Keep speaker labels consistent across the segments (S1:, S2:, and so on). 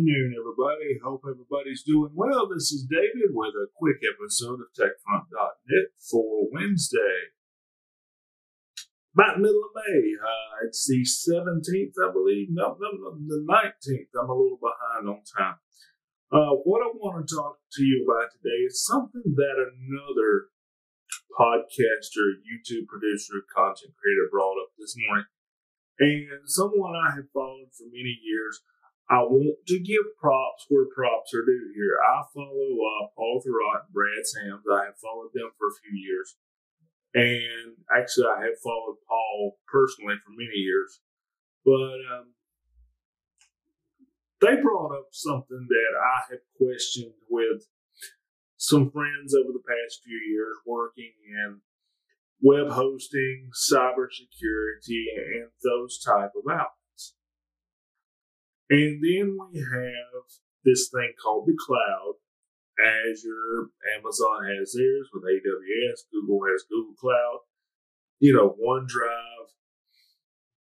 S1: afternoon, everybody. Hope everybody's doing well. This is David with a quick episode of TechFront.net for Wednesday. About middle of May. Uh, it's the 17th, I believe. No, no, no, the 19th. I'm a little behind on time. Uh, what I want to talk to you about today is something that another podcaster, YouTube producer, content creator brought up this morning. And someone I have followed for many years. I want to give props where props are due here. I follow uh, Paul Thurrott and Brad Sams. I have followed them for a few years. And actually, I have followed Paul personally for many years. But um, they brought up something that I have questioned with some friends over the past few years working in web hosting, cybersecurity, and those type of outlets. And then we have this thing called the cloud. Azure, Amazon has theirs with AWS, Google has Google Cloud, you know, OneDrive.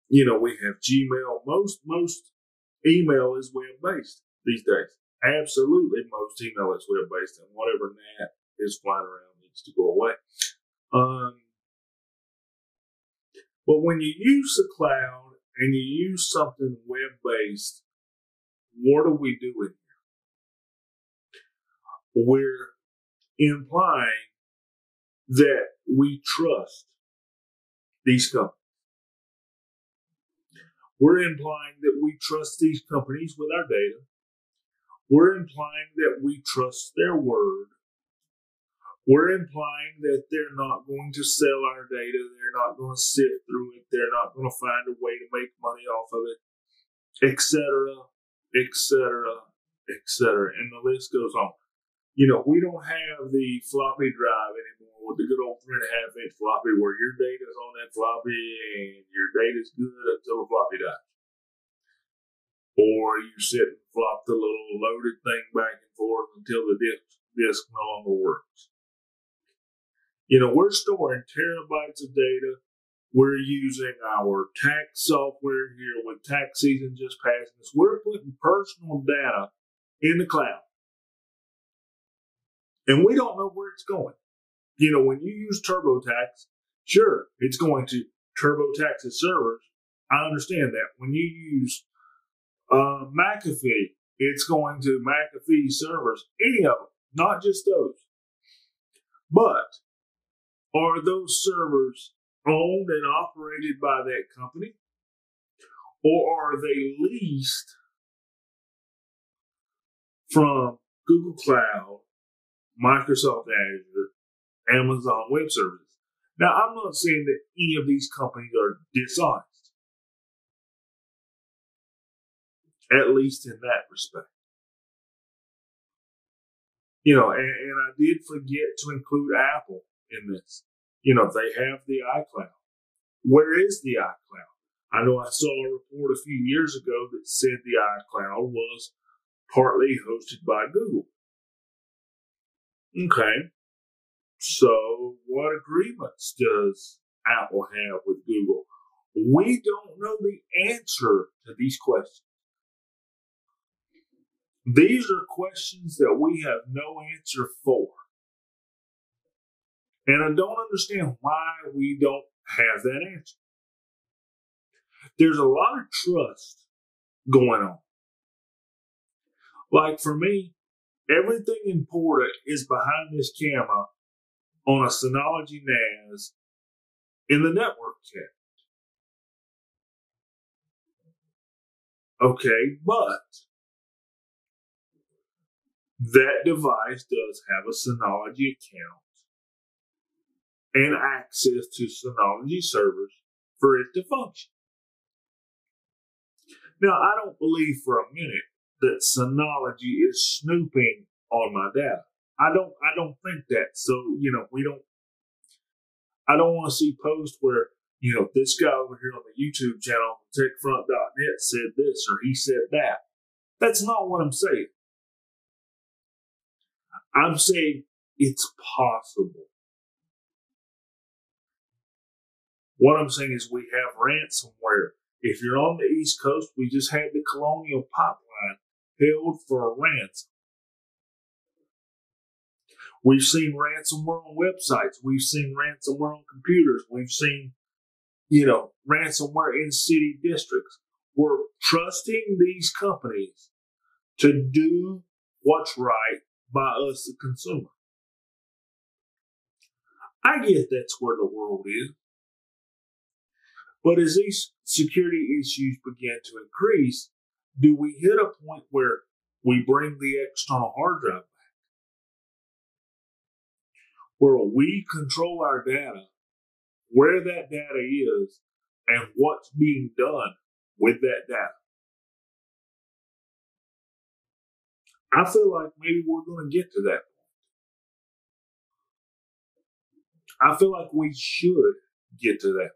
S1: You know, we have Gmail. Most most email is web based these days. Absolutely, most email is web based, and whatever NAT is flying around needs to go away. Um, but when you use the cloud and you use something web based, what are we doing here? We're implying that we trust these companies. We're implying that we trust these companies with our data. We're implying that we trust their word we're implying that they're not going to sell our data, they're not going to sift through it, they're not going to find a way to make money off of it, etc., etc., etc. And the list goes on. You know, we don't have the floppy drive anymore with the good old three and a half inch floppy where your data is on that floppy and your data is good until the floppy dies. Or you sit and flop the little loaded thing back and forth until the disk, disk no longer works. You know, we're storing terabytes of data. We're using our tax software here with tax season just passing us. We're putting personal data in the cloud. And we don't know where it's going. You know, when you use TurboTax, sure, it's going to TurboTax's servers. I understand that. When you use uh, McAfee, it's going to McAfee servers, any of them, not just those. But are those servers owned and operated by that company? Or are they leased from Google Cloud, Microsoft Azure, Amazon Web Services? Now, I'm not saying that any of these companies are dishonest, at least in that respect. You know, and, and I did forget to include Apple in this. You know, they have the iCloud. Where is the iCloud? I know I saw a report a few years ago that said the iCloud was partly hosted by Google. Okay. So what agreements does Apple have with Google? We don't know the answer to these questions. These are questions that we have no answer for. And I don't understand why we don't have that answer. There's a lot of trust going on. Like for me, everything important is behind this camera on a Synology NAS in the network cabinet. Okay, but that device does have a Synology account and access to Synology servers for it to function. Now, I don't believe for a minute that Synology is snooping on my data. I don't, I don't think that. So, you know, we don't, I don't want to see posts where, you know, this guy over here on the YouTube channel, TechFront.net said this or he said that. That's not what I'm saying. I'm saying it's possible What I'm saying is we have ransomware. If you're on the East Coast, we just had the Colonial Pipeline held for a ransom. We've seen ransomware on websites. We've seen ransomware on computers. We've seen, you know, ransomware in city districts. We're trusting these companies to do what's right by us, the consumer. I get that's where the world is. But as these security issues begin to increase, do we hit a point where we bring the external hard drive back? Where we control our data, where that data is, and what's being done with that data. I feel like maybe we're going to get to that point. I feel like we should get to that.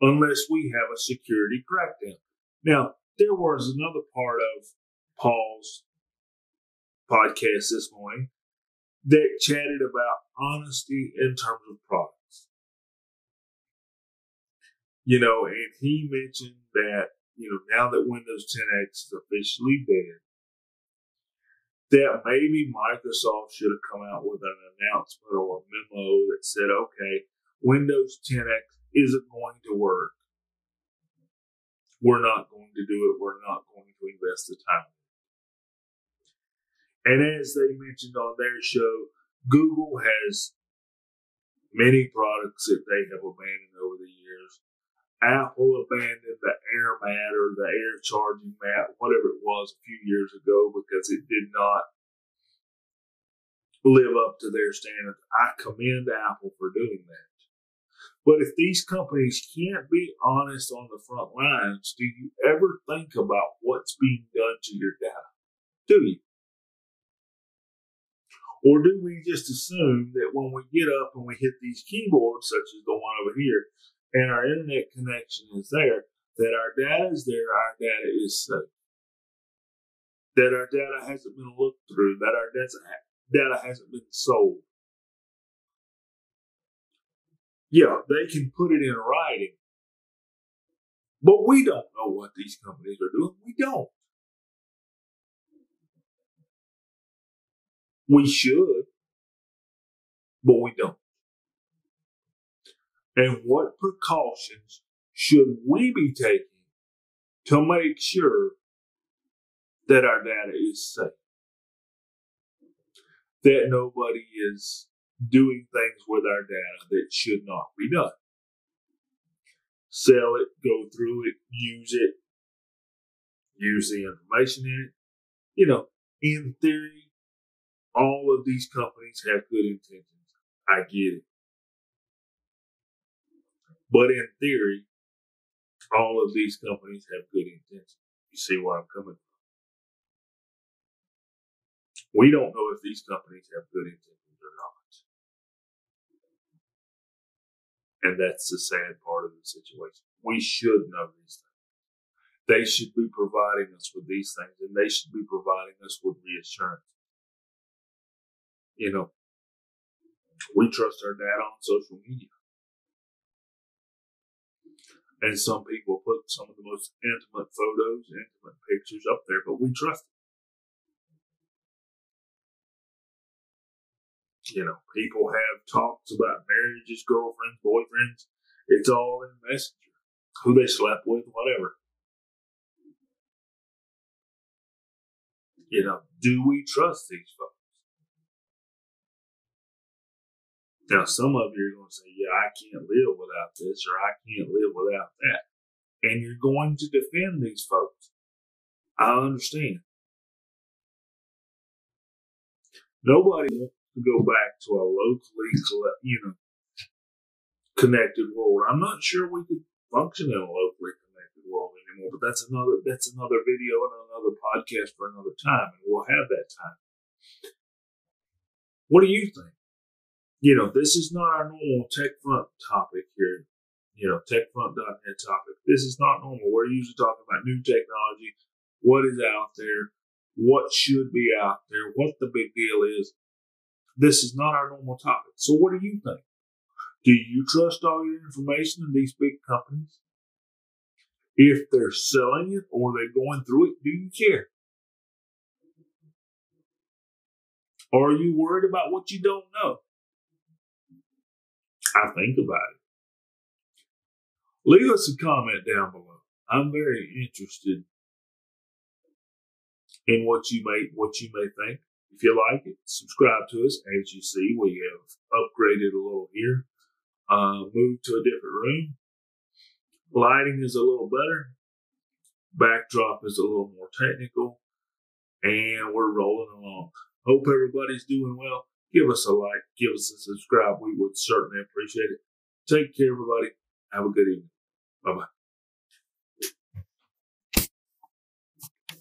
S1: Unless we have a security crackdown. Now, there was another part of Paul's podcast this morning that chatted about honesty in terms of products. You know, and he mentioned that you know, now that Windows 10X is officially dead, that maybe Microsoft should have come out with an announcement or a memo that said, okay, Windows 10X isn't going to work. We're not going to do it. We're not going to invest the time. And as they mentioned on their show, Google has many products that they have abandoned over the years. Apple abandoned the air mat or the air charging mat, whatever it was, a few years ago because it did not live up to their standards. I commend Apple for doing that. But if these companies can't be honest on the front lines, do you ever think about what's being done to your data? Do you? Or do we just assume that when we get up and we hit these keyboards, such as the one over here, and our internet connection is there, that our data is there, our data is safe. That our data hasn't been looked through, that our data hasn't been sold. Yeah, they can put it in writing. But we don't know what these companies are doing. We don't. We should, but we don't. And what precautions should we be taking to make sure that our data is safe? That nobody is doing things with our data that should not be done. Sell it, go through it, use it, use the information in it. You know, in theory, all of these companies have good intentions. I get it. But in theory, all of these companies have good intentions. You see where I'm coming from. We don't know if these companies have good intentions And that's the sad part of the situation. We should know these things. They should be providing us with these things and they should be providing us with reassurance. You know, we trust our data on social media. And some people put some of the most intimate photos, intimate pictures up there, but we trust them. You know, people have talks about marriages, girlfriends, boyfriends. It's all in Messenger. Who they slept with, whatever. You know, do we trust these folks? Now, some of you are going to say, yeah, I can't live without this or I can't live without that. And you're going to defend these folks. I understand. Nobody to go back to a locally, you know, connected world. I'm not sure we could function in a locally connected world anymore, but that's another, that's another video and another podcast for another time, and we'll have that time. What do you think? you know, this is not our normal tech TechFront topic here. You know, TechFront.net topic. This is not normal. We're usually talking about new technology, what is out there, what should be out there, what the big deal is. This is not our normal topic. So what do you think? Do you trust all your information in these big companies? If they're selling it or they're going through it, do you care? Are you worried about what you don't know? I think about it. Leave us a comment down below. I'm very interested in what you may what you may think. If you like it, subscribe to us. As you see, we have upgraded a little here, uh, moved to a different room. Lighting is a little better. Backdrop is a little more technical. And we're rolling along. Hope everybody's doing well. Give us a like, give us a subscribe. We would certainly appreciate it. Take care, everybody. Have a good evening. Bye bye.